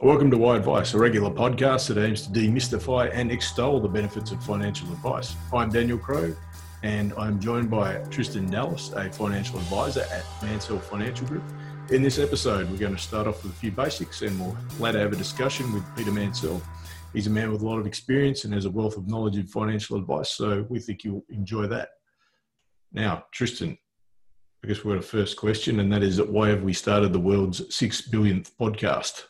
Welcome to Why Advice, a regular podcast that aims to demystify and extol the benefits of financial advice. I'm Daniel Crow, and I'm joined by Tristan Dallas, a financial advisor at Mansell Financial Group. In this episode, we're going to start off with a few basics and we'll later have a discussion with Peter Mansell. He's a man with a lot of experience and has a wealth of knowledge in financial advice, so we think you'll enjoy that. Now, Tristan, I guess we're at a first question, and that is why have we started the world's six billionth podcast?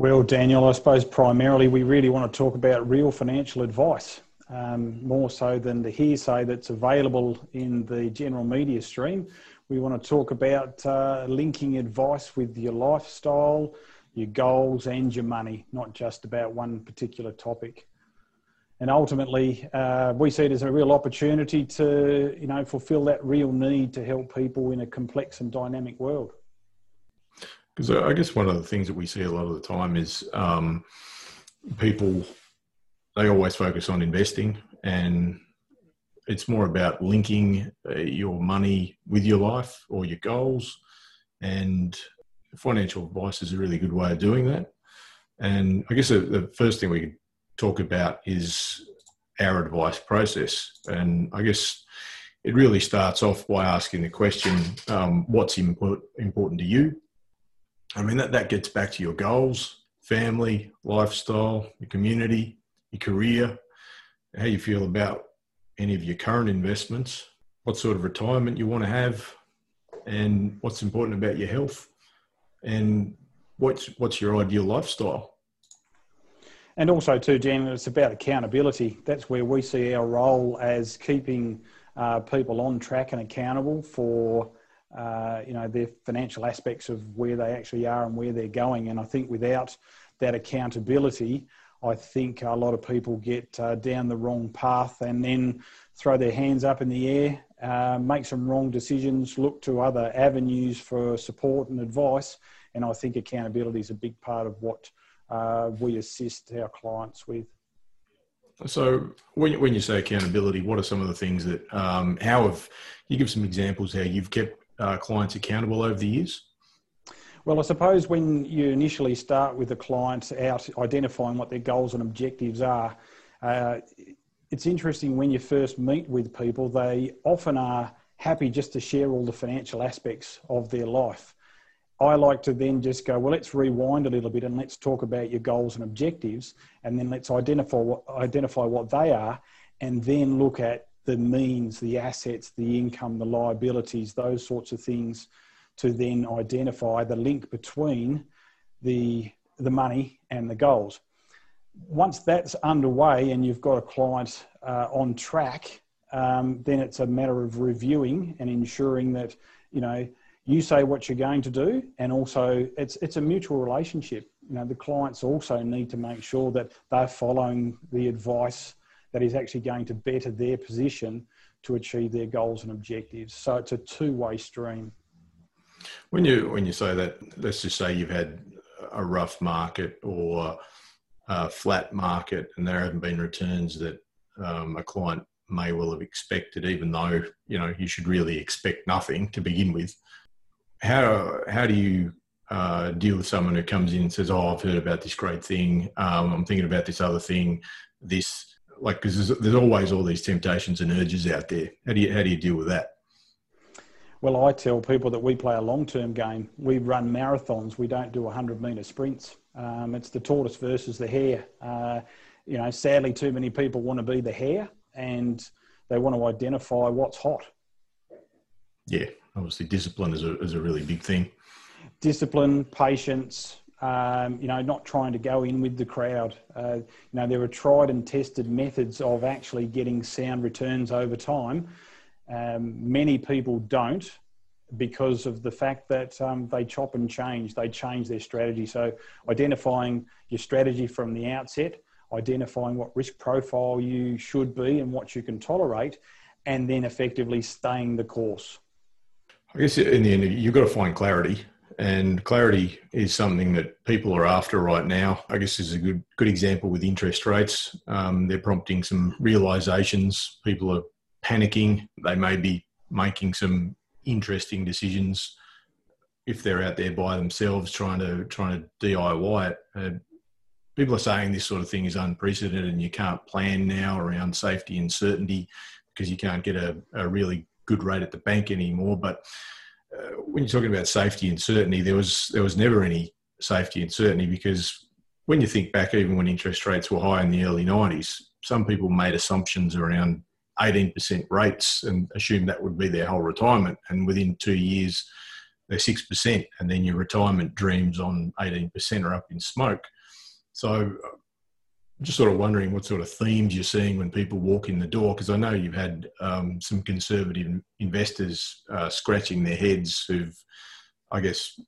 Well, Daniel, I suppose primarily we really want to talk about real financial advice, um, more so than the hearsay that's available in the general media stream. We want to talk about uh, linking advice with your lifestyle, your goals, and your money, not just about one particular topic. And ultimately, uh, we see it as a real opportunity to, you know, fulfil that real need to help people in a complex and dynamic world. Because I guess one of the things that we see a lot of the time is um, people, they always focus on investing and it's more about linking uh, your money with your life or your goals. And financial advice is a really good way of doing that. And I guess the, the first thing we could talk about is our advice process. And I guess it really starts off by asking the question um, what's import, important to you? I mean, that, that gets back to your goals, family, lifestyle, your community, your career, how you feel about any of your current investments, what sort of retirement you want to have, and what's important about your health, and what's what's your ideal lifestyle. And also, too, Dan, it's about accountability. That's where we see our role as keeping uh, people on track and accountable for uh, you know their financial aspects of where they actually are and where they're going. And I think without that accountability, I think a lot of people get uh, down the wrong path and then throw their hands up in the air, uh, make some wrong decisions, look to other avenues for support and advice. And I think accountability is a big part of what uh, we assist our clients with. So, when when you say accountability, what are some of the things that, um, how have you give some examples how you've kept uh, clients accountable over the years? Well, I suppose when you initially start with the clients out identifying what their goals and objectives are, uh, it's interesting when you first meet with people, they often are happy just to share all the financial aspects of their life. I like to then just go, well, let's rewind a little bit and let's talk about your goals and objectives, and then let's identify what, identify what they are, and then look at the means, the assets, the income, the liabilities, those sorts of things, to then identify the link between the the money and the goals. Once that's underway and you've got a client uh, on track, um, then it's a matter of reviewing and ensuring that you know you say what you're going to do and also it's it's a mutual relationship you know the clients also need to make sure that they're following the advice that is actually going to better their position to achieve their goals and objectives so it's a two-way stream when you when you say that let's just say you've had a rough market or a flat market and there haven't been returns that um, a client may well have expected even though you know you should really expect nothing to begin with how how do you uh, deal with someone who comes in and says, "Oh, I've heard about this great thing. Um, I'm thinking about this other thing. This like because there's, there's always all these temptations and urges out there. How do you how do you deal with that?" Well, I tell people that we play a long-term game. We run marathons. We don't do 100-meter sprints. Um, it's the tortoise versus the hare. Uh, you know, sadly, too many people want to be the hare, and they want to identify what's hot. Yeah, obviously discipline is a, is a really big thing. Discipline, patience, um, you know, not trying to go in with the crowd. Uh, you know, there are tried and tested methods of actually getting sound returns over time. Um, many people don't because of the fact that um, they chop and change, they change their strategy. So, identifying your strategy from the outset, identifying what risk profile you should be and what you can tolerate, and then effectively staying the course. I guess in the end, you've got to find clarity, and clarity is something that people are after right now. I guess is a good good example with interest rates. Um, they're prompting some realizations. People are panicking. They may be making some interesting decisions. if they're out there by themselves trying to trying to DIY it. Uh, people are saying this sort of thing is unprecedented and you can't plan now around safety and certainty because you can't get a, a really good rate at the bank anymore. But uh, when you're talking about safety and certainty, there was there was never any safety and certainty because when you think back, even when interest rates were high in the early 90s, some people made assumptions around 18% rates and assumed that would be their whole retirement. And within two years, they're 6%, and then your retirement dreams on 18% are up in smoke. So just sort of wondering what sort of themes you're seeing when people walk in the door, because I know you've had um, some conservative investors uh, scratching their heads who've, I guess,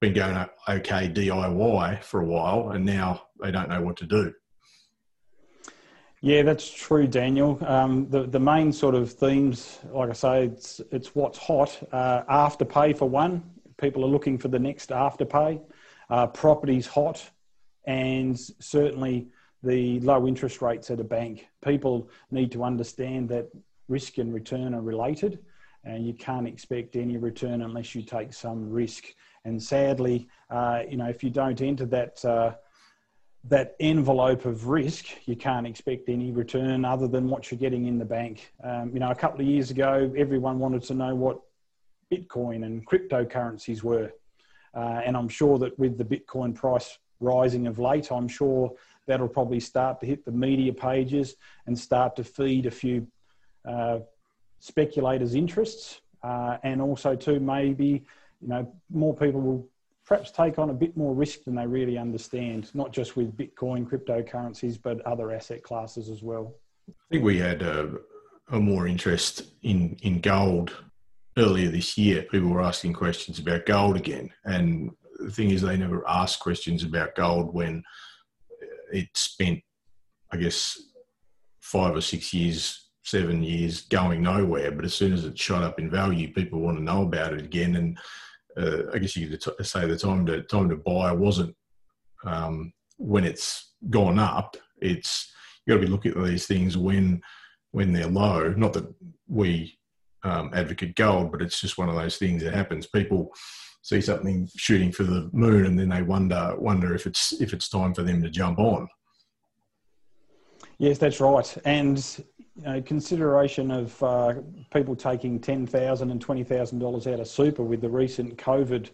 been going okay DIY for a while, and now they don't know what to do. Yeah, that's true, Daniel. Um, the the main sort of themes, like I say, it's it's what's hot. Uh, afterpay for one, people are looking for the next afterpay. Uh, property's hot, and certainly the low interest rates at a bank. People need to understand that risk and return are related, and you can't expect any return unless you take some risk. And sadly, uh, you know, if you don't enter that uh, that envelope of risk, you can't expect any return other than what you're getting in the bank. Um, you know, a couple of years ago, everyone wanted to know what Bitcoin and cryptocurrencies were, uh, and I'm sure that with the Bitcoin price rising of late, I'm sure that'll probably start to hit the media pages and start to feed a few uh, speculators' interests, uh, and also too maybe you know more people will perhaps take on a bit more risk than they really understand, not just with Bitcoin, cryptocurrencies, but other asset classes as well. I think we had a, a more interest in in gold earlier this year. People were asking questions about gold again, and the thing is, they never ask questions about gold when it spent, I guess, five or six years, seven years going nowhere. But as soon as it shot up in value, people want to know about it again. And uh, I guess you could t- say the time to time to buy wasn't um, when it's gone up. It's you got to be looking at these things when when they're low. Not that we um, advocate gold, but it's just one of those things that happens. People see something shooting for the moon, and then they wonder wonder if it's if it's time for them to jump on. Yes, that's right. And you know, consideration of uh, people taking ten thousand and twenty thousand dollars out of super with the recent COVID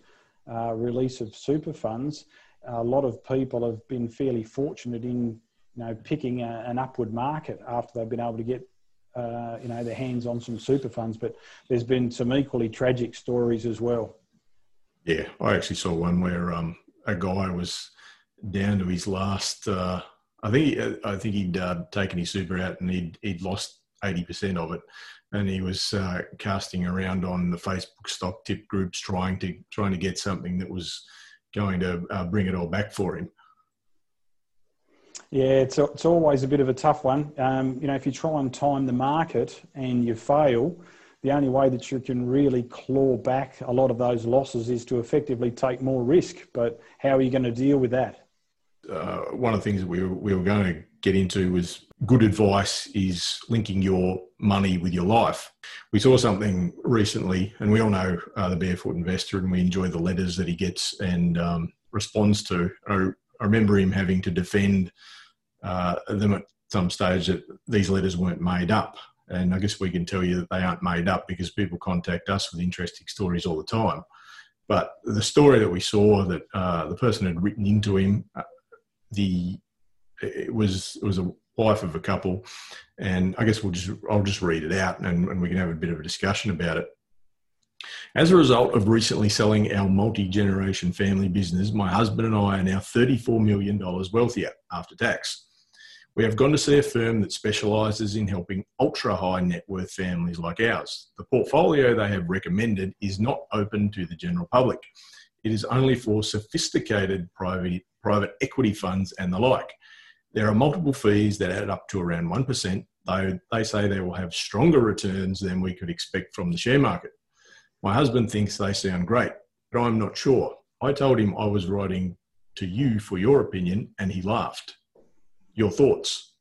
uh, release of super funds, a lot of people have been fairly fortunate in you know picking a, an upward market after they've been able to get uh, you know their hands on some super funds. But there's been some equally tragic stories as well. Yeah, I actually saw one where um, a guy was down to his last. Uh, I think he, I think he'd uh, taken his super out and he'd he'd lost eighty percent of it, and he was uh, casting around on the Facebook stock tip groups trying to trying to get something that was going to uh, bring it all back for him. Yeah, it's it's always a bit of a tough one. Um, you know, if you try and time the market and you fail, the only way that you can really claw back a lot of those losses is to effectively take more risk. But how are you going to deal with that? Uh, one of the things that we were, we were going to get into was good advice is linking your money with your life. We saw something recently, and we all know uh, the Barefoot Investor, and we enjoy the letters that he gets and um, responds to. I, I, remember him having to defend uh, them at some stage that these letters weren't made up. And I guess we can tell you that they aren't made up because people contact us with interesting stories all the time. But the story that we saw that uh, the person had written into him, uh, the it was it was a wife of a couple, and I guess we'll just I'll just read it out and, and we can have a bit of a discussion about it. As a result of recently selling our multi generation family business, my husband and I are now $34 million wealthier after tax. We have gone to see a firm that specialises in helping ultra high net worth families like ours. The portfolio they have recommended is not open to the general public. It is only for sophisticated private, private equity funds and the like. There are multiple fees that add up to around 1%, though they say they will have stronger returns than we could expect from the share market. My husband thinks they sound great, but I'm not sure. I told him I was writing to you for your opinion, and he laughed. Your thoughts?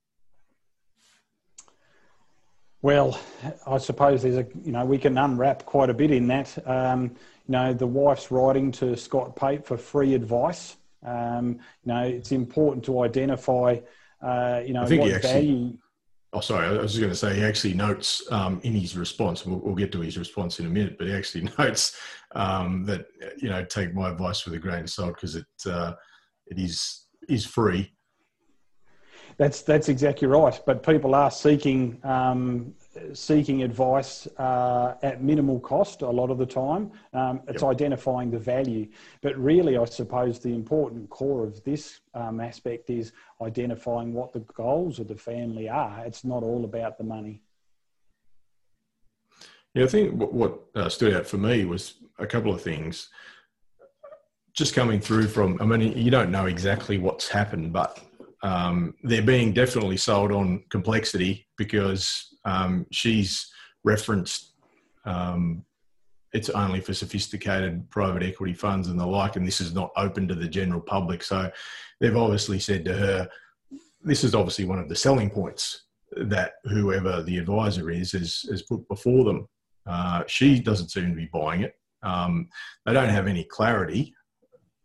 Well, I suppose there's a you know we can unwrap quite a bit in that. Um, you know, the wife's writing to Scott Pape for free advice. Um, you know, it's important to identify, uh, you know, what actually, value. Oh, sorry. I was going to say he actually notes um, in his response. We'll, we'll, get to his response in a minute, but he actually notes um, that you know take my advice with a grain of salt because it uh, it is is free. That's that's exactly right. But people are seeking um, seeking advice uh, at minimal cost a lot of the time. Um, it's yep. identifying the value. But really, I suppose the important core of this um, aspect is identifying what the goals of the family are. It's not all about the money. Yeah, I think what, what uh, stood out for me was a couple of things. Just coming through from, I mean, you don't know exactly what's happened, but um, they're being definitely sold on complexity because um, she's referenced um, it's only for sophisticated private equity funds and the like, and this is not open to the general public. So they've obviously said to her, this is obviously one of the selling points that whoever the advisor is has, has put before them. Uh, she doesn't seem to be buying it. Um, they don't have any clarity.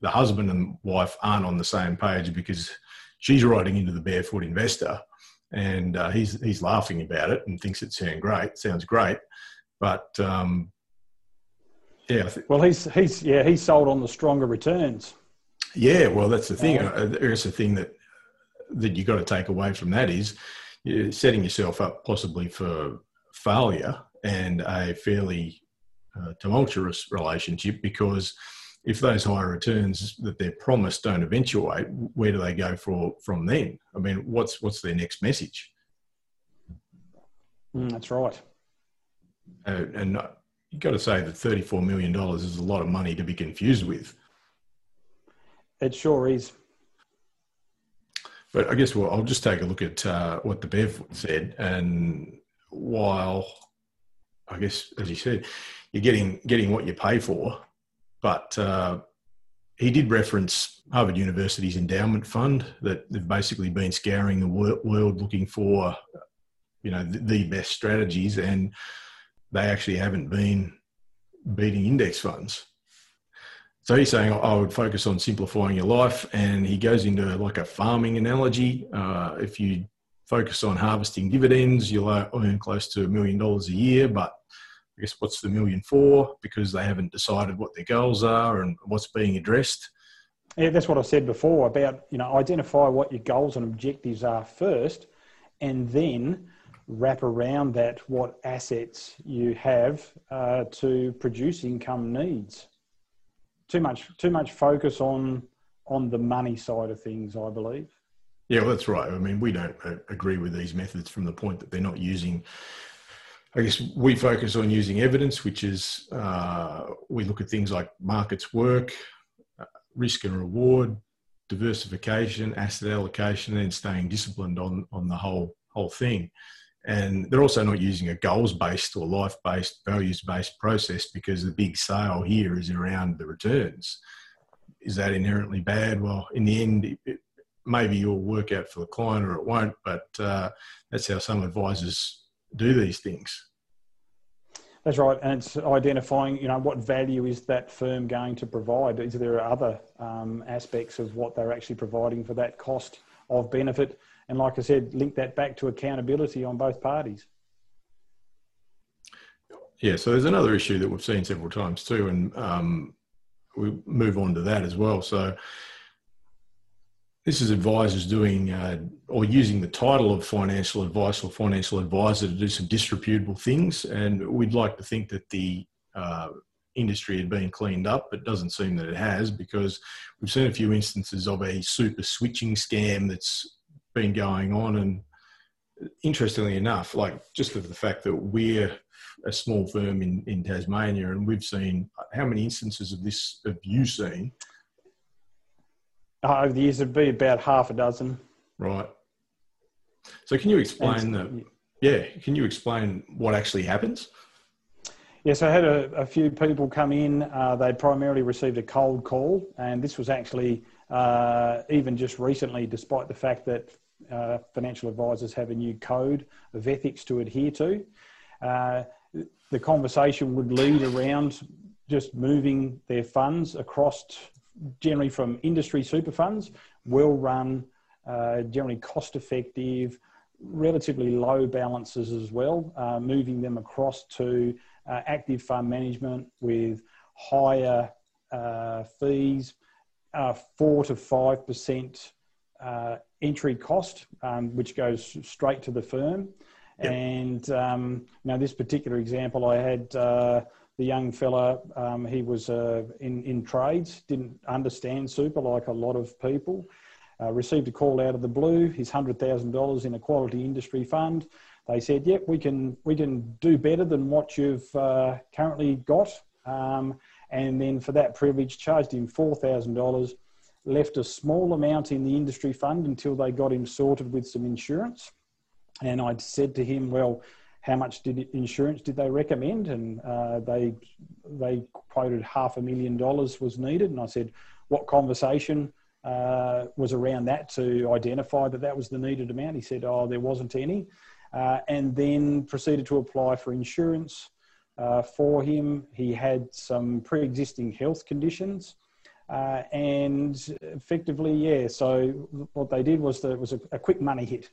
The husband and wife aren't on the same page because she's writing into the barefoot investor and uh, he's he's laughing about it and thinks it sounds great. Sounds great, but um, yeah. Well, he's he's yeah he's sold on the stronger returns. Yeah, well, that's the thing. Uh, there's the thing that that you got to take away from that is you're setting yourself up possibly for failure and a fairly uh, tumultuous relationship because if those higher returns that they're promised don't eventuate, where do they go for from then? I mean, what's what's their next message? Mm, that's right. Uh, and you've got to say that thirty-four million dollars is a lot of money to be confused with. It sure is. But I guess well, I'll just take a look at uh, what the Bev said, and while I guess as you said, you're getting getting what you pay for but uh, he did reference Harvard University's endowment fund that they've basically been scouring the world looking for, you know, the best strategies, and they actually haven't been beating index funds. So he's saying I would focus on simplifying your life, and he goes into like a farming analogy. Uh, if you focus on harvesting dividends, you'll earn close to a million dollars a year, but I guess what's the million for because they haven't decided what their goals are and what's being addressed. Yeah, that's what I said before about you know identify what your goals and objectives are first, and then wrap around that what assets you have uh, to produce income needs. Too much too much focus on on the money side of things, I believe. Yeah, well, that's right. I mean, we don't uh, agree with these methods from the point that they're not using I guess we focus on using evidence, which is uh, we look at things like markets work, uh, risk and reward, diversification, asset allocation, and staying disciplined on on the whole whole thing. And they're also not using a goals based or life based, values based process because the big sale here is around the returns. Is that inherently bad? Well, in the end, it, maybe you'll work out for the client or it won't, but uh, that's how some advisors do these things. That's right, and it's identifying, you know, what value is that firm going to provide? Is there other um, aspects of what they're actually providing for that cost of benefit? And like I said, link that back to accountability on both parties. Yeah, so there's another issue that we've seen several times too, and um, we move on to that as well. So this is advisors doing uh, or using the title of financial advice or financial advisor to do some disreputable things. And we'd like to think that the uh, industry had been cleaned up, but doesn't seem that it has because we've seen a few instances of a super switching scam that's been going on. And interestingly enough, like just for the fact that we're a small firm in, in Tasmania and we've seen how many instances of this have you seen? Uh, over the years, it'd be about half a dozen. Right. So, can you explain the? Yeah, can you explain what actually happens? Yes, I had a, a few people come in. Uh, they primarily received a cold call, and this was actually uh, even just recently, despite the fact that uh, financial advisors have a new code of ethics to adhere to. Uh, the conversation would lead around just moving their funds across, generally from industry super funds, well run, uh, generally cost effective, relatively low balances as well, uh, moving them across to uh, active fund management with higher uh, fees, uh, four to five percent uh, entry cost, um, which goes straight to the firm. Yep. And um, now, this particular example, I had uh, the young fella. Um, he was in in trades, didn't understand super like a lot of people. Uh, received a call out of the blue. His hundred thousand dollars in a quality industry fund. They said, "Yep, we can we can do better than what you've uh, currently got." Um, and then for that privilege, charged him four thousand dollars. Left a small amount in the industry fund until they got him sorted with some insurance. And I'd said to him, "Well." How much did insurance did they recommend? And uh, they they quoted half a million dollars was needed. And I said, "What conversation uh, was around that to identify that that was the needed amount. He said, "Oh, there wasn't any," uh, and then proceeded to apply for insurance uh, for him. He had some pre-existing health conditions, uh, and effectively, yeah. So what they did was that it was a, a quick money hit.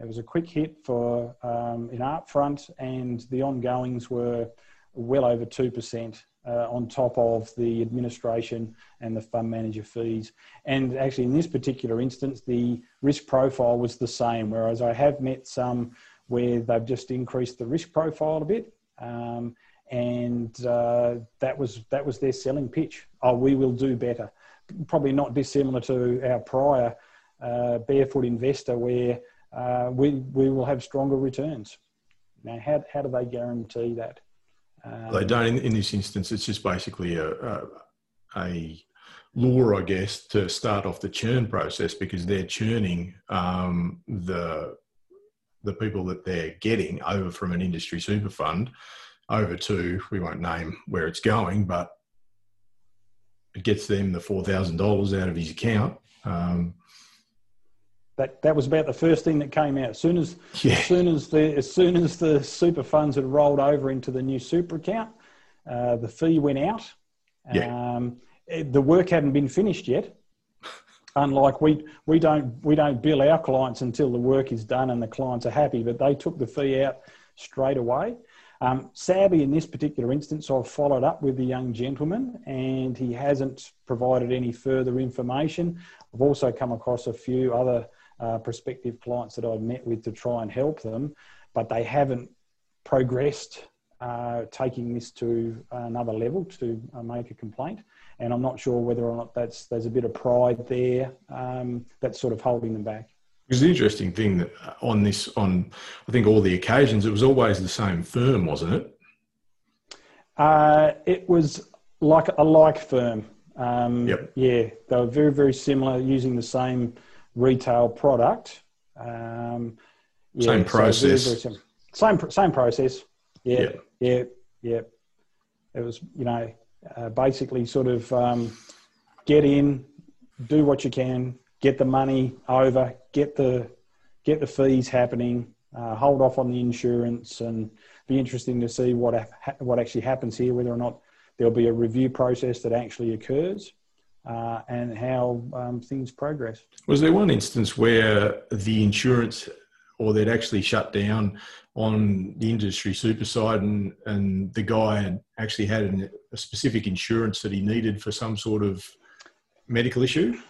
It was a quick hit for um, an upfront, and the ongoings were well over two percent uh, on top of the administration and the fund manager fees. And actually, in this particular instance, the risk profile was the same, whereas I have met some where they've just increased the risk profile a bit. Um, and uh, that was that was their selling pitch. Oh, we will do better. Probably not dissimilar to our prior uh, barefoot investor, where uh, we we will have stronger returns. Now, how how do they guarantee that? Um, they don't. In, in, this instance, it's just basically a, a, a lure, I guess, to start off the churn process because they're churning um, the the people that they're getting over from an industry super fund over to we won't name where it's going, but it gets them the four thousand dollars out of his account. Um, that that was about the first thing that came out. As soon as, yeah. as soon as the as soon as the super funds had rolled over into the new super account, uh, the fee went out. Yeah. Um, it, the work hadn't been finished yet. Unlike we we don't we don't bill our clients until the work is done and the clients are happy, but they took the fee out straight away. Um, sadly, in this particular instance, I've followed up with the young gentleman and he hasn't provided any further information. I've also come across a few other uh, prospective clients that I've met with to try and help them, but they haven't progressed uh, taking this to another level to uh, make a complaint. And I'm not sure whether or not that's there's a bit of pride there um, that's sort of holding them back. It's an interesting thing that on this, on I think all the occasions, it was always the same firm, wasn't it? Uh, it was like a like firm. Um, yep. Yeah, they were very very similar, using the same retail product. Um, yeah, same process. So very, very same same process. Yeah, yeah, yeah, yeah. It was you know uh, basically sort of um, get in, do what you can, get the money over, get the get the fees happening, uh, hold off on the insurance, and be interesting to see what ha- what actually happens here. Whether or not there'll be a review process that actually occurs uh, and how um, things progress. Was there one instance where the insurance or they'd actually shut down on the industry super side and, and the guy had actually had an, a specific insurance that he needed for some sort of medical issue?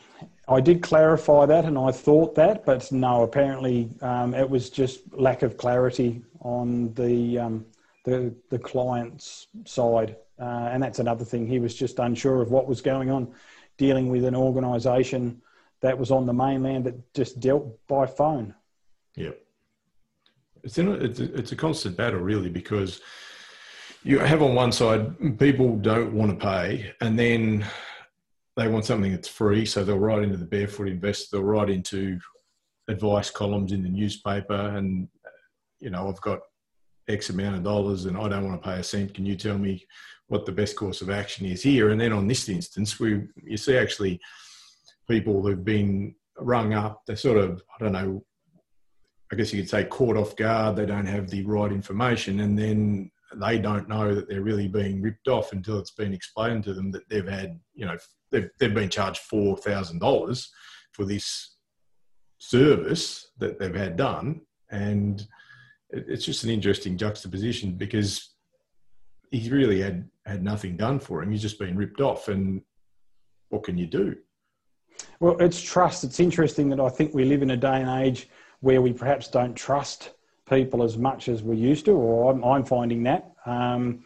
I did clarify that and I thought that, but no, apparently um, it was just lack of clarity on the, um, the, the client's side. Uh, and that's another thing. He was just unsure of what was going on dealing with an organisation that was on the mainland that just dealt by phone. Yeah, it's in a, it's a, it's a constant battle really because you have on one side people don't want to pay and then they want something that's free so they'll write into the barefoot investor they'll write into advice columns in the newspaper and you know i've got x amount of dollars and i don't want to pay a cent can you tell me what the best course of action is here. And then on this instance, we you see actually people who've been rung up. They're sort of I don't know. I guess you could say caught off guard. They don't have the right information, and then they don't know that they're really being ripped off until it's been explained to them that they've had, you know, they've, they've been charged $4,000 for this service that they've had done. And it's just an interesting juxtaposition because he's really had, had nothing done for him. He's just been ripped off. And what can you do? Well, it's trust. It's interesting that I think we live in a day and age where we perhaps don't trust people as much as we used to, or I'm, I'm finding that. Um,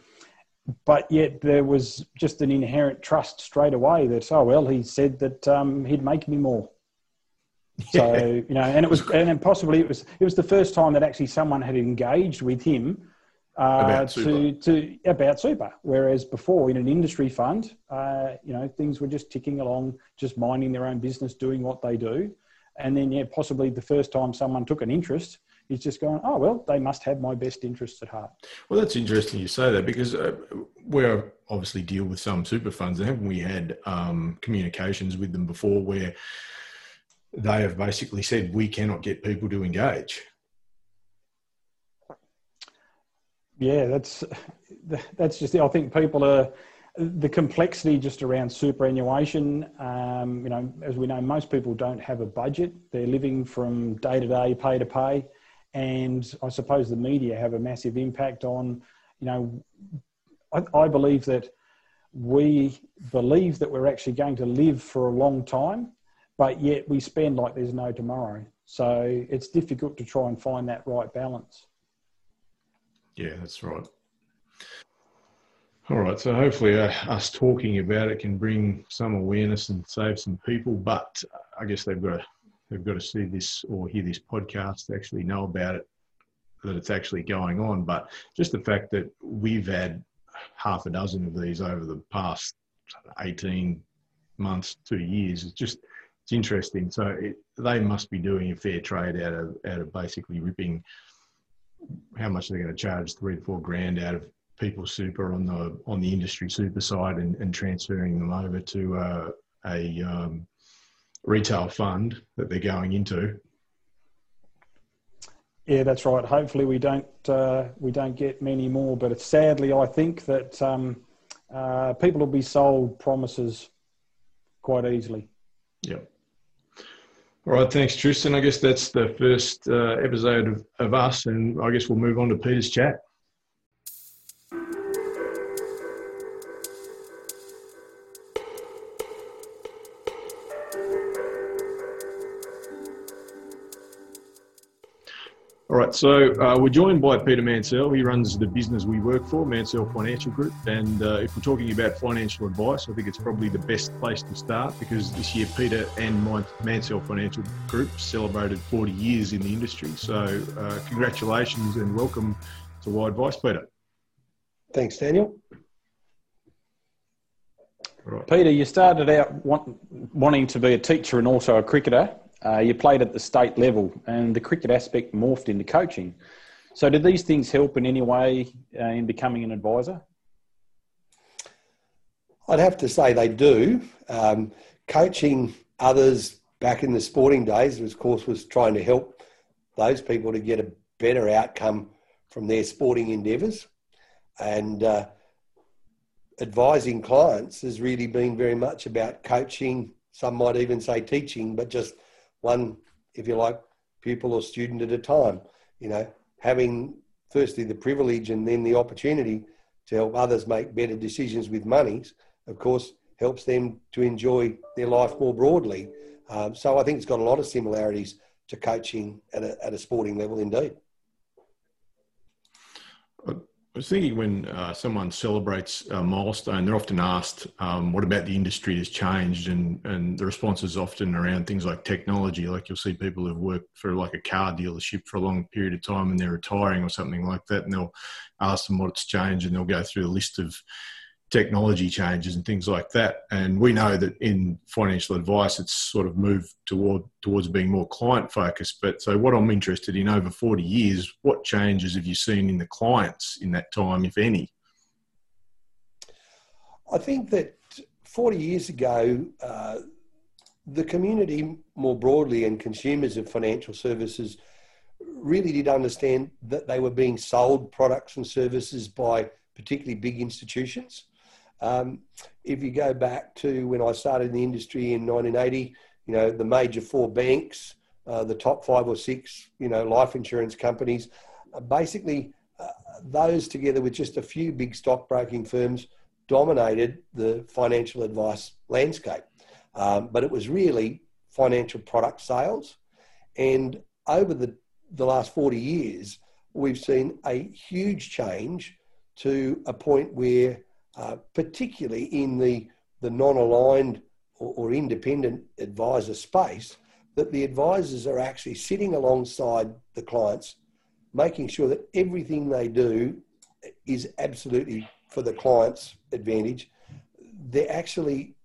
but yet there was just an inherent trust straight away that, oh, well, he said that um, he'd make me more. So, you know, and it was, and then possibly it was, it was the first time that actually someone had engaged with him uh, to, to about super. Whereas before, in an industry fund, uh, you know, things were just ticking along, just minding their own business, doing what they do, and then yeah, possibly the first time someone took an interest, is just going, oh well, they must have my best interests at heart. Well, that's interesting you say that because uh, we obviously deal with some super funds, and haven't we had um, communications with them before where they have basically said we cannot get people to engage yeah, that's that's just. I think people are the complexity just around superannuation. Um, you know, as we know, most people don't have a budget. They're living from day to day, pay to pay, and I suppose the media have a massive impact on. You know, I, I believe that we believe that we're actually going to live for a long time, but yet we spend like there's no tomorrow. So it's difficult to try and find that right balance. Yeah, that's right. All right, so hopefully uh, us talking about it can bring some awareness and save some people. But I guess they've got to they've got to see this or hear this podcast to actually know about it, that it's actually going on. But just the fact that we've had half a dozen of these over the past eighteen months, two years, it's just it's interesting. So it, they must be doing a fair trade out of out of basically ripping how much they're going to charge three to four grand out of people super on the on the industry super side and, and transferring them over to uh, a um, retail fund that they're going into. Yeah, that's right. Hopefully, we don't uh, we don't get many more. But sadly, I think that um, uh, people will be sold promises quite easily. Yep. All right, thanks, Tristan. I guess that's the first uh, episode of, of us, and I guess we'll move on to Peter's chat. All right, so uh, we're joined by Peter Mansell. He runs the business we work for, Mansell Financial Group. And uh, if we're talking about financial advice, I think it's probably the best place to start because this year Peter and my Mansell Financial Group celebrated 40 years in the industry. So uh, congratulations and welcome to Why Advice, Peter. Thanks, Daniel. Right. Peter, you started out want, wanting to be a teacher and also a cricketer. Uh, you played at the state level, and the cricket aspect morphed into coaching. So, did these things help in any way uh, in becoming an advisor? I'd have to say they do. Um, coaching others back in the sporting days, of course, was trying to help those people to get a better outcome from their sporting endeavours. And uh, advising clients has really been very much about coaching, some might even say teaching, but just one, if you like, pupil or student at a time. You know, having firstly the privilege and then the opportunity to help others make better decisions with monies, of course, helps them to enjoy their life more broadly. Um, so I think it's got a lot of similarities to coaching at a, at a sporting level indeed. I was thinking when uh, someone celebrates a milestone, they're often asked, um, "What about the industry has changed?" and and the response is often around things like technology. Like you'll see people who've worked for like a car dealership for a long period of time and they're retiring or something like that, and they'll ask them what's changed, and they'll go through a list of technology changes and things like that. And we know that in financial advice, it's sort of moved toward towards being more client focused. But so, what I'm interested in over 40 years, what changes have you seen in the clients in that time, if any? I think that 40 years ago, uh, the community more broadly and consumers of financial services really did understand that they were being sold products and services by particularly big institutions. Um, if you go back to when I started in the industry in 1980, you know, the major four banks, uh, the top five or six, you know, life insurance companies, uh, basically uh, those together with just a few big stockbroking firms dominated the financial advice landscape. Um, but it was really financial product sales. And over the, the last 40 years, we've seen a huge change to a point where, uh, particularly in the, the non aligned or, or independent advisor space, that the advisors are actually sitting alongside the clients, making sure that everything they do is absolutely for the client's advantage. They're actually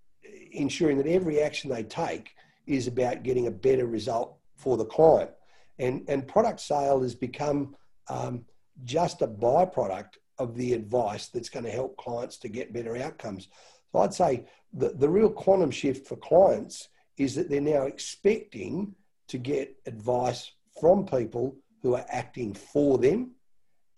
ensuring that every action they take is about getting a better result for the client. And, and product sale has become um, just a byproduct of the advice that's going to help clients to get better outcomes. So I'd say the, the real quantum shift for clients is that they're now expecting to get advice from people who are acting for them.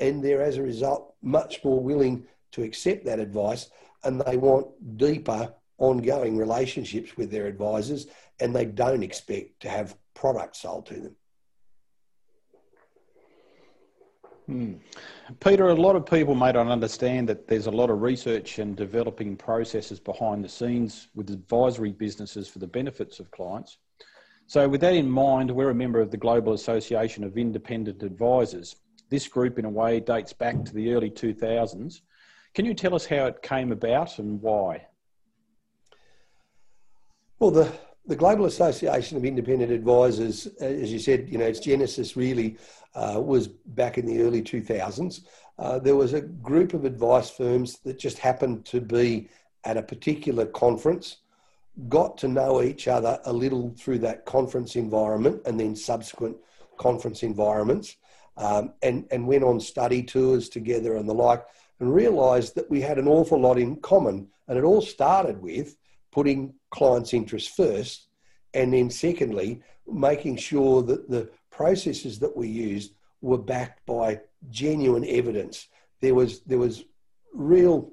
And they're, as a result, much more willing to accept that advice and they want deeper ongoing relationships with their advisors and they don't expect to have products sold to them. Peter, a lot of people may not understand that there's a lot of research and developing processes behind the scenes with advisory businesses for the benefits of clients. So, with that in mind, we're a member of the Global Association of Independent Advisors. This group, in a way, dates back to the early 2000s. Can you tell us how it came about and why? Well, the, the Global Association of Independent Advisors, as you said, you know, its genesis really uh, was back in the early 2000s. Uh, there was a group of advice firms that just happened to be at a particular conference, got to know each other a little through that conference environment and then subsequent conference environments, um, and, and went on study tours together and the like, and realised that we had an awful lot in common. And it all started with putting clients' interests first, and then secondly, making sure that the processes that we used were backed by genuine evidence. There was there was real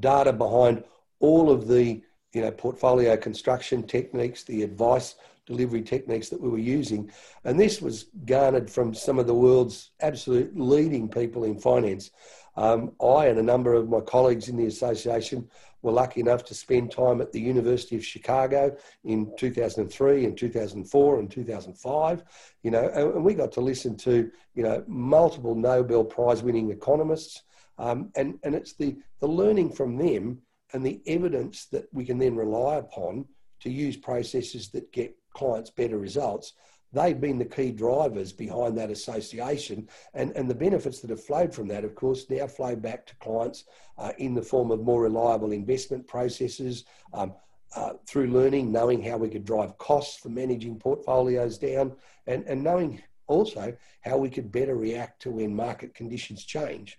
data behind all of the you know portfolio construction techniques, the advice delivery techniques that we were using, and this was garnered from some of the world's absolute leading people in finance. Um, I and a number of my colleagues in the association were lucky enough to spend time at the University of Chicago in 2003 and 2004 and 2005, you know, and we got to listen to, you know, multiple Nobel Prize winning economists. Um, and, and it's the, the learning from them and the evidence that we can then rely upon to use processes that get clients better results they've been the key drivers behind that association. And, and the benefits that have flowed from that, of course, now flow back to clients uh, in the form of more reliable investment processes. Um, uh, through learning, knowing how we could drive costs for managing portfolios down, and, and knowing also how we could better react to when market conditions change.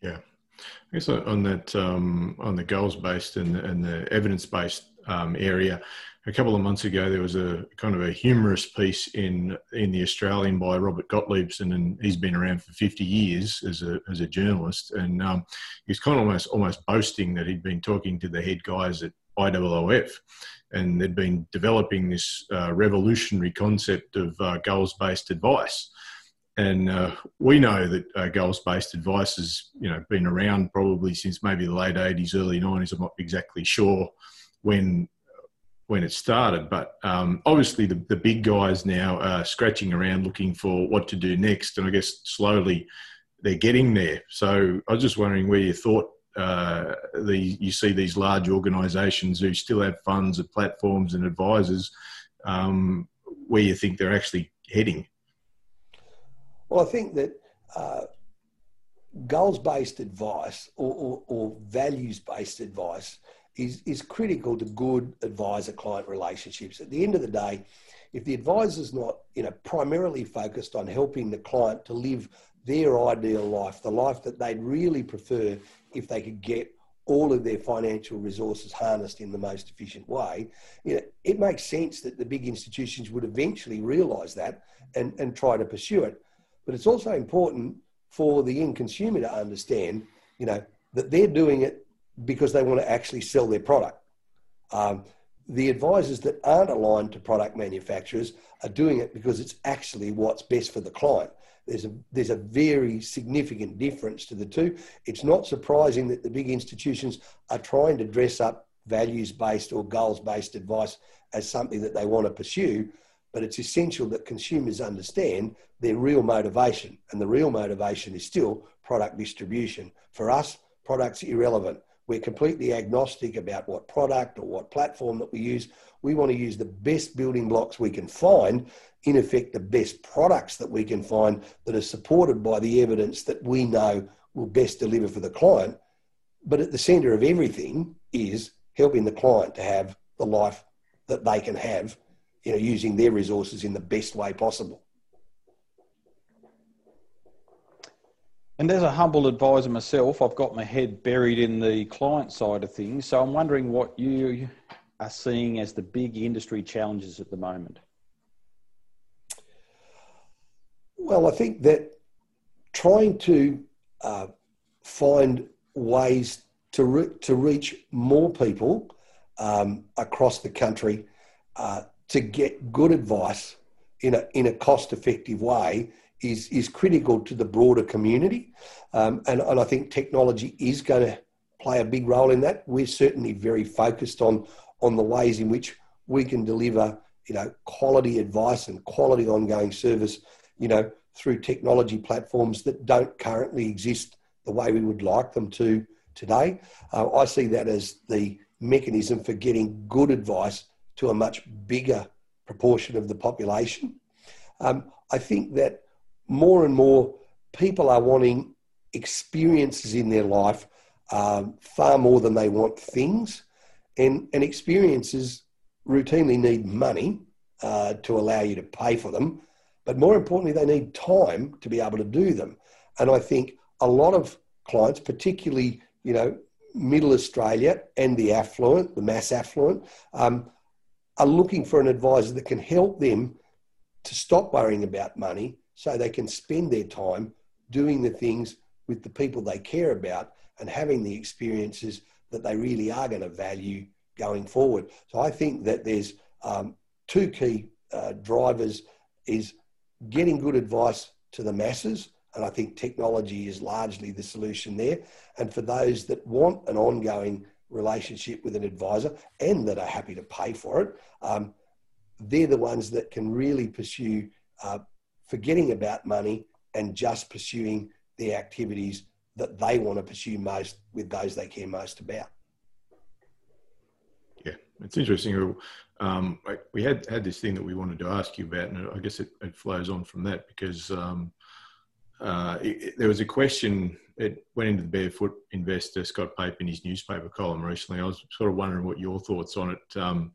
Yeah, I guess on that, um, on the goals based and, and the evidence based um, area, a couple of months ago, there was a kind of a humorous piece in in the Australian by Robert Gottliebsen, and he's been around for 50 years as a as a journalist, and um, he's kind of almost almost boasting that he'd been talking to the head guys at IOOF, and they'd been developing this uh, revolutionary concept of uh, goals based advice. And uh, we know that uh, goals based advice has you know been around probably since maybe the late 80s, early 90s. I'm not exactly sure when when it started. But um, obviously, the, the big guys now are scratching around looking for what to do next. And I guess slowly they're getting there. So I was just wondering where you thought uh, the, you see these large organisations who still have funds and platforms and advisors, um, where you think they're actually heading. Well, I think that uh, goals based advice or, or, or values based advice is, is critical to good advisor client relationships. At the end of the day, if the advisor is not you know, primarily focused on helping the client to live their ideal life, the life that they'd really prefer if they could get all of their financial resources harnessed in the most efficient way, you know, it makes sense that the big institutions would eventually realise that and, and try to pursue it. But it's also important for the end consumer to understand, you know, that they're doing it because they want to actually sell their product. Um, the advisors that aren't aligned to product manufacturers are doing it because it's actually what's best for the client. There's a, there's a very significant difference to the two. It's not surprising that the big institutions are trying to dress up values based or goals based advice as something that they want to pursue, but it's essential that consumers understand their real motivation. And the real motivation is still product distribution. For us, product's irrelevant. We're completely agnostic about what product or what platform that we use. We want to use the best building blocks we can find, in effect, the best products that we can find that are supported by the evidence that we know will best deliver for the client. But at the center of everything is helping the client to have the life that they can have, you know, using their resources in the best way possible. And as a humble advisor myself, I've got my head buried in the client side of things. So I'm wondering what you are seeing as the big industry challenges at the moment. Well, I think that trying to uh, find ways to, re- to reach more people um, across the country uh, to get good advice in a, in a cost effective way is is critical to the broader community, um, and, and I think technology is going to play a big role in that. We're certainly very focused on on the ways in which we can deliver, you know, quality advice and quality ongoing service, you know, through technology platforms that don't currently exist the way we would like them to today. Uh, I see that as the mechanism for getting good advice to a much bigger proportion of the population. Um, I think that more and more people are wanting experiences in their life um, far more than they want things. And, and experiences routinely need money uh, to allow you to pay for them. But more importantly, they need time to be able to do them. And I think a lot of clients, particularly, you know, middle Australia and the affluent, the mass affluent, um, are looking for an advisor that can help them to stop worrying about money so they can spend their time doing the things with the people they care about and having the experiences that they really are going to value going forward. So I think that there's um, two key uh, drivers is getting good advice to the masses. And I think technology is largely the solution there. And for those that want an ongoing relationship with an advisor and that are happy to pay for it, um, they're the ones that can really pursue uh, forgetting about money and just pursuing the activities that they want to pursue most with those they care most about. Yeah, it's interesting. Um, we had had this thing that we wanted to ask you about, and I guess it, it flows on from that because um, uh, it, it, there was a question. It went into the Barefoot Investor, Scott Pape, in his newspaper column recently. I was sort of wondering what your thoughts on it. Um,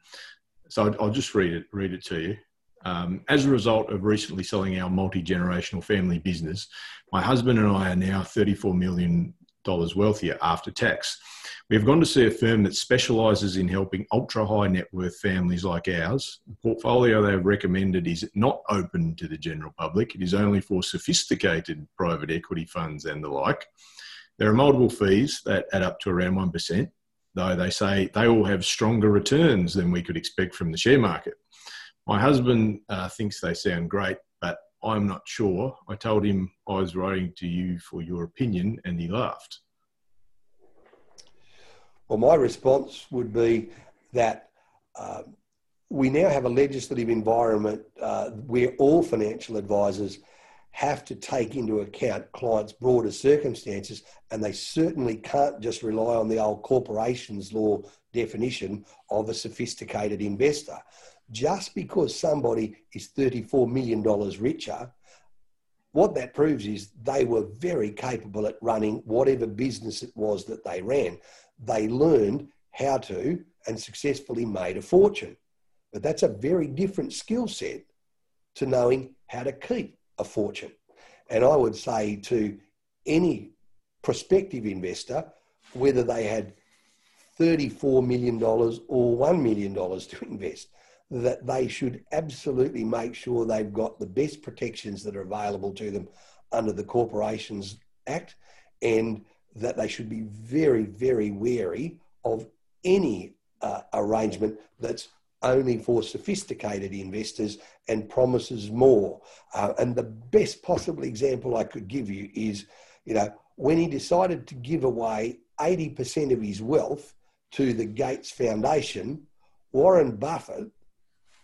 so I'll, I'll just read it. Read it to you. Um, as a result of recently selling our multi generational family business, my husband and I are now $34 million wealthier after tax. We have gone to see a firm that specialises in helping ultra high net worth families like ours. The portfolio they have recommended is not open to the general public, it is only for sophisticated private equity funds and the like. There are multiple fees that add up to around 1%, though they say they all have stronger returns than we could expect from the share market. My husband uh, thinks they sound great, but I'm not sure. I told him I was writing to you for your opinion, and he laughed. Well, my response would be that uh, we now have a legislative environment uh, where all financial advisors have to take into account clients' broader circumstances, and they certainly can't just rely on the old corporations law definition of a sophisticated investor just because somebody is $34 million richer, what that proves is they were very capable at running whatever business it was that they ran. They learned how to and successfully made a fortune. But that's a very different skill set to knowing how to keep a fortune. And I would say to any prospective investor, whether they had $34 million or $1 million to invest, that they should absolutely make sure they've got the best protections that are available to them under the Corporations Act and that they should be very, very wary of any uh, arrangement that's only for sophisticated investors and promises more. Uh, and the best possible example I could give you is, you know, when he decided to give away 80% of his wealth to the Gates Foundation, Warren Buffett,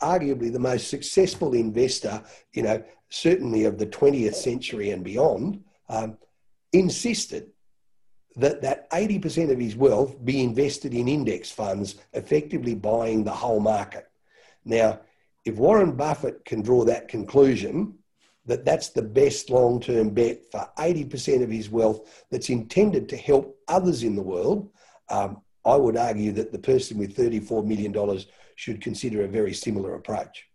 arguably the most successful investor, you know, certainly of the 20th century and beyond, um, insisted that that 80% of his wealth be invested in index funds, effectively buying the whole market. Now, if Warren Buffett can draw that conclusion that that's the best long-term bet for 80% of his wealth that's intended to help others in the world, um, I would argue that the person with $34 million should consider a very similar approach.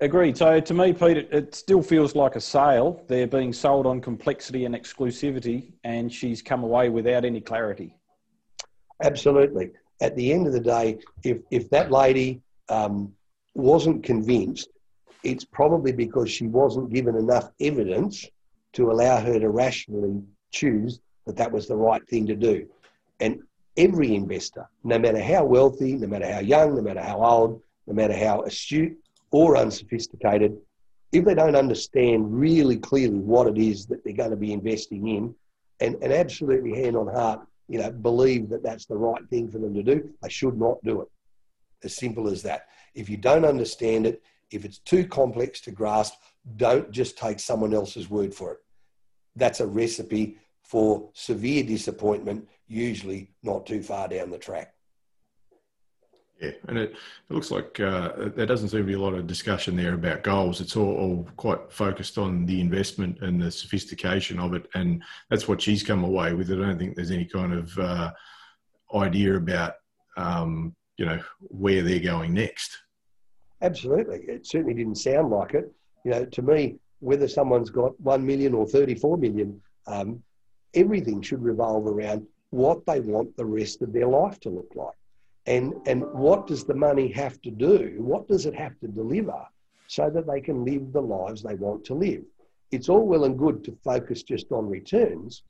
Agreed. So to me, Pete, it, it, still feels like a sale. They're being sold on complexity and exclusivity, and she's come away without any clarity. Absolutely. At the end of the day, if, if that lady um, wasn't convinced, it's probably because she wasn't given enough evidence to allow her to rationally choose that that was the right thing to do. And every investor, no matter how wealthy, no matter how young, no matter how old, no matter how astute or unsophisticated, if they don't understand really clearly what it is that they're going to be investing in, and, and absolutely hand on heart, you know, believe that that's the right thing for them to do, they should not do it. As simple as that. If you don't understand it, if it's too complex to grasp, don't just take someone else's word for it. That's a recipe for severe disappointment, usually not too far down the track. Yeah, and it, it looks like uh, there doesn't seem to be a lot of discussion there about goals. It's all, all, quite focused on the investment and the sophistication of it, and that's what she's come away with. I don't think there's any kind of uh, idea about um, you know where they're going next. Absolutely, it certainly didn't sound like it. You know, to me, whether someone's got one million or thirty-four million, um, everything should revolve around what they want the rest of their life to look like. And and what does the money have to do? What does it have to deliver so that they can live the lives they want to live? It's all well and good to focus just on returns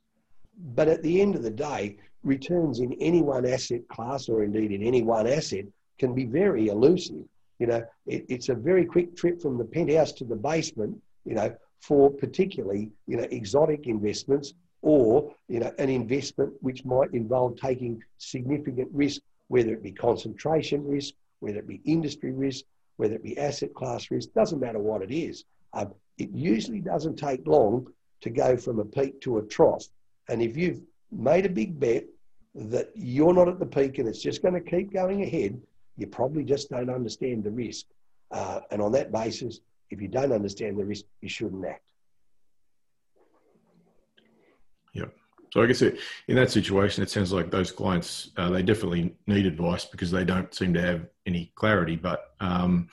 but at the end of the day returns in any one asset class or indeed in any one asset can be very elusive. You know it, it's a very quick trip from the penthouse to the basement you know for particularly you know exotic investments or you know an investment which might involve taking significant risk whether it be concentration risk, whether it be industry risk, whether it be asset class risk, doesn't matter what it is. Um, it usually doesn't take long to go from a peak to a trough. And if you've made a big bet that you're not at the peak and it's just going to keep going ahead, you probably just don't understand the risk. Uh, and on that basis, if you don't understand the risk, you shouldn't act. Yep. So I guess in that situation, it sounds like those clients uh, they definitely need advice because they don't seem to have any clarity. But um,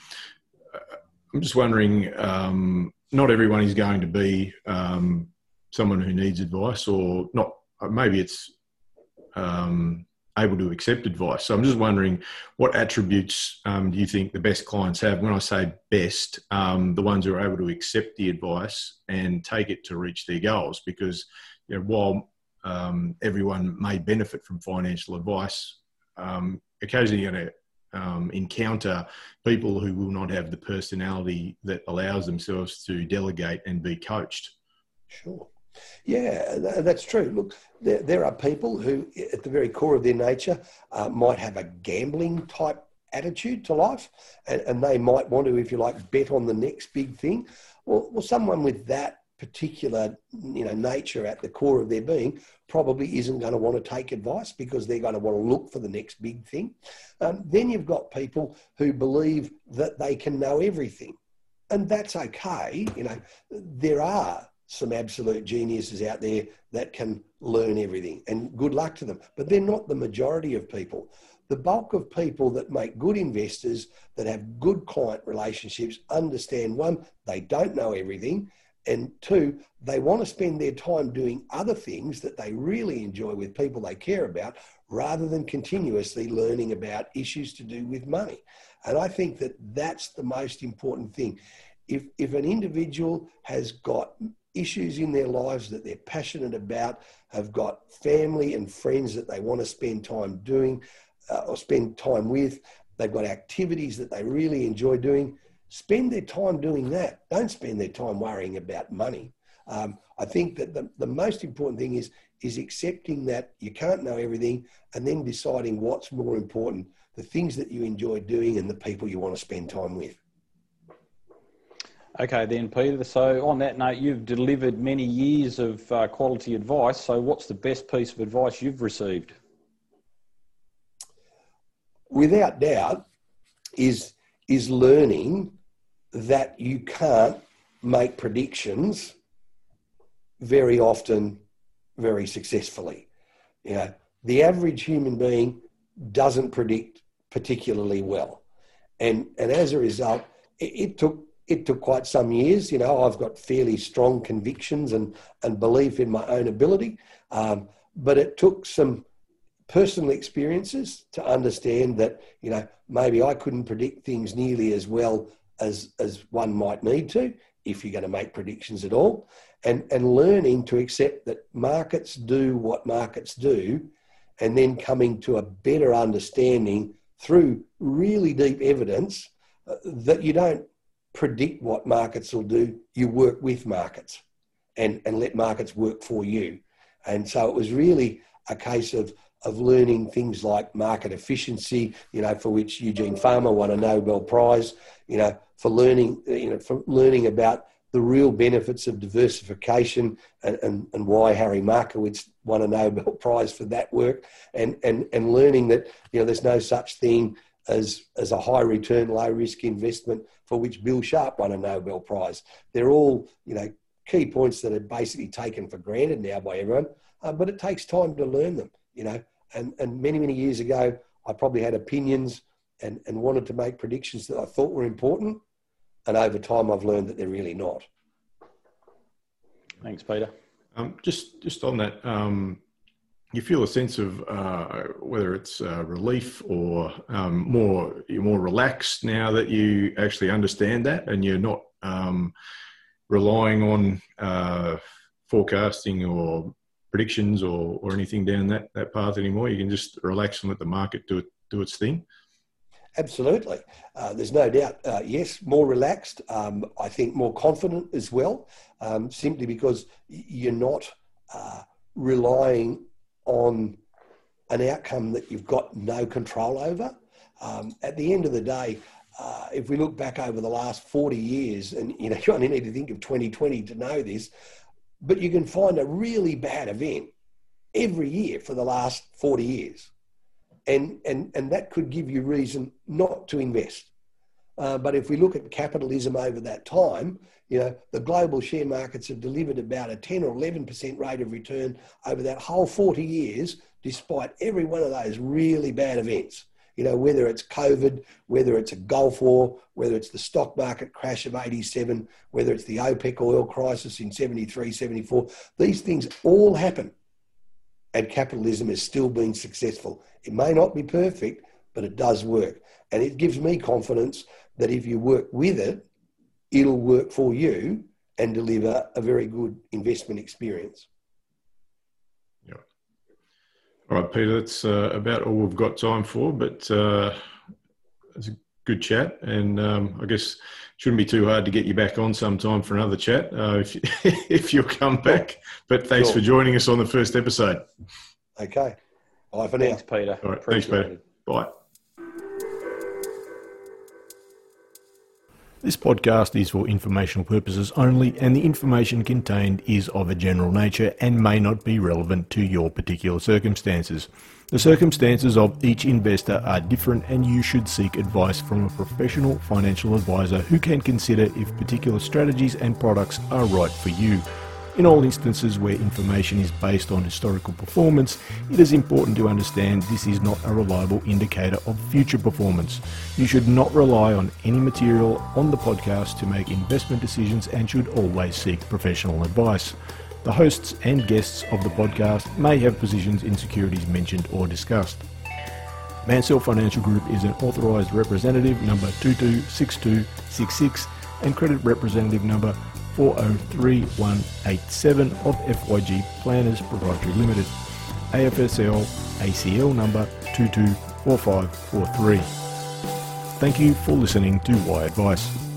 I'm just wondering, um, not everyone is going to be um, someone who needs advice, or not. Maybe it's um, able to accept advice. So I'm just wondering, what attributes um, do you think the best clients have? When I say best, um, the ones who are able to accept the advice and take it to reach their goals, because you know, while um, everyone may benefit from financial advice. Um, occasionally, you're going to um, encounter people who will not have the personality that allows themselves to delegate and be coached. Sure. Yeah, that's true. Look, there, there are people who, at the very core of their nature, uh, might have a gambling type attitude to life, and, and, they might want to, if you like, bet on the next big thing. Well, well, someone with that particular you know nature at the core of their being probably isn't going to want to take advice because they're going to want to look for the next big thing. Um, then you've got people who believe that they can know everything. And that's okay you know there are some absolute geniuses out there that can learn everything and good luck to them but they're not the majority of people. The bulk of people that make good investors that have good client relationships understand one they don't know everything And two, they want to spend their time doing other things that they really enjoy with people they care about rather than continuously learning about issues to do with money. And I think that that's the most important thing. If, if an individual has got issues in their lives that they're passionate about, have got family and friends that they want to spend time doing uh, or spend time with, they've got activities that they really enjoy doing, spend their time doing that. Don't spend their time worrying about money. Um, I think that the, the most important thing is is accepting that you can't know everything and then deciding what's more important, the things that you enjoy doing and the people you want to spend time with. Okay, then, Peter. So, on that note, you've delivered many years of uh, quality advice. So, what's the best piece of advice you've received? Without doubt, is is learning that you can't make predictions very often very successfully. You know, the average human being doesn't predict particularly well. And, and as a result, it, it took it took quite some years. You know, I've got fairly strong convictions and, and belief in my own ability. Um, but it took some personal experiences to understand that, you know, maybe I couldn't predict things nearly as well as, as one might need to if you're going to make predictions at all and, and learning to accept that markets do what markets do, and then coming to a better understanding through really deep evidence uh, that you don't predict what markets will do, you work with markets and, and let markets work for you. And so it was really a case of, of learning things like market efficiency, you know, for which Eugene Fama won a Nobel Prize, you know, for learning, you know, for learning about the real benefits of diversification and, and, and why Harry Markowitz won a Nobel Prize for that work and, and, and learning that you know there's no such thing as, as a high return, low risk investment for which Bill Sharpe won a Nobel Prize. They're all, you know, key points that are basically taken for granted now by everyone, uh, but it takes time to learn them, you know. And, and many, many years ago, I probably had opinions and, and wanted to make predictions that I thought were important and over time I've learned that they're really not. Thanks, Peter. Um, just just on that, um, you feel a sense of uh, whether it's uh, relief or um, more you're more relaxed now that you actually understand that, and you're not um, relying on uh, forecasting or predictions or, or anything down that, that path anymore. You can just relax and let the market do it do its thing. Absolutely. Uh, there's no doubt. Uh, yes, more relaxed. Um, I think more confident as well, um, simply because you're not uh, relying on an outcome that you've got no control over. Um, at the end of the day, uh, if we look back over the last 40 years, and you know, you only need to think of 2020 to know this, but you can find a really bad event every year for the last 40 years and, and, and that could give you reason not to invest. Uh, but if we look at capitalism over that time, you know, the global share markets have delivered about a 10 or 11% rate of return over that whole 40 years, despite every one of those really bad events. You know, whether it's COVID, whether it's a Gulf War, whether it's the stock market crash of 87, whether it's the OPEC oil crisis in 73, 74, these things all happen and capitalism has still been successful. It may not be perfect, but it does work. And it gives me confidence that if you work with it, it'll work for you and deliver a very good investment experience. Yeah. All right, Peter, that's uh, about all we've got time for, but uh, it's a good chat. And um, I guess shouldn't be too hard to get you back on sometime for another chat uh, if, if you'll come back. But thanks sure. for joining us on the first episode. Okay. Bye for now. Thanks, Peter. All right. Thanks, Peter. Bye. This podcast is for informational purposes only, and the information contained is of a general nature and may not be relevant to your particular circumstances. The circumstances of each investor are different, and you should seek advice from a professional financial advisor who can consider if particular strategies and products are right for you. In all instances where information is based on historical performance, it is important to understand this is not a reliable indicator of future performance. You should not rely on any material on the podcast to make investment decisions and should always seek professional advice. The hosts and guests of the podcast may have positions in securities mentioned or discussed. Mansell Financial Group is an authorised representative number 226266 and credit representative number 403187 of FYG Planners Proprietary Limited, AFSL ACL number 224543. Thank you for listening to Why Advice.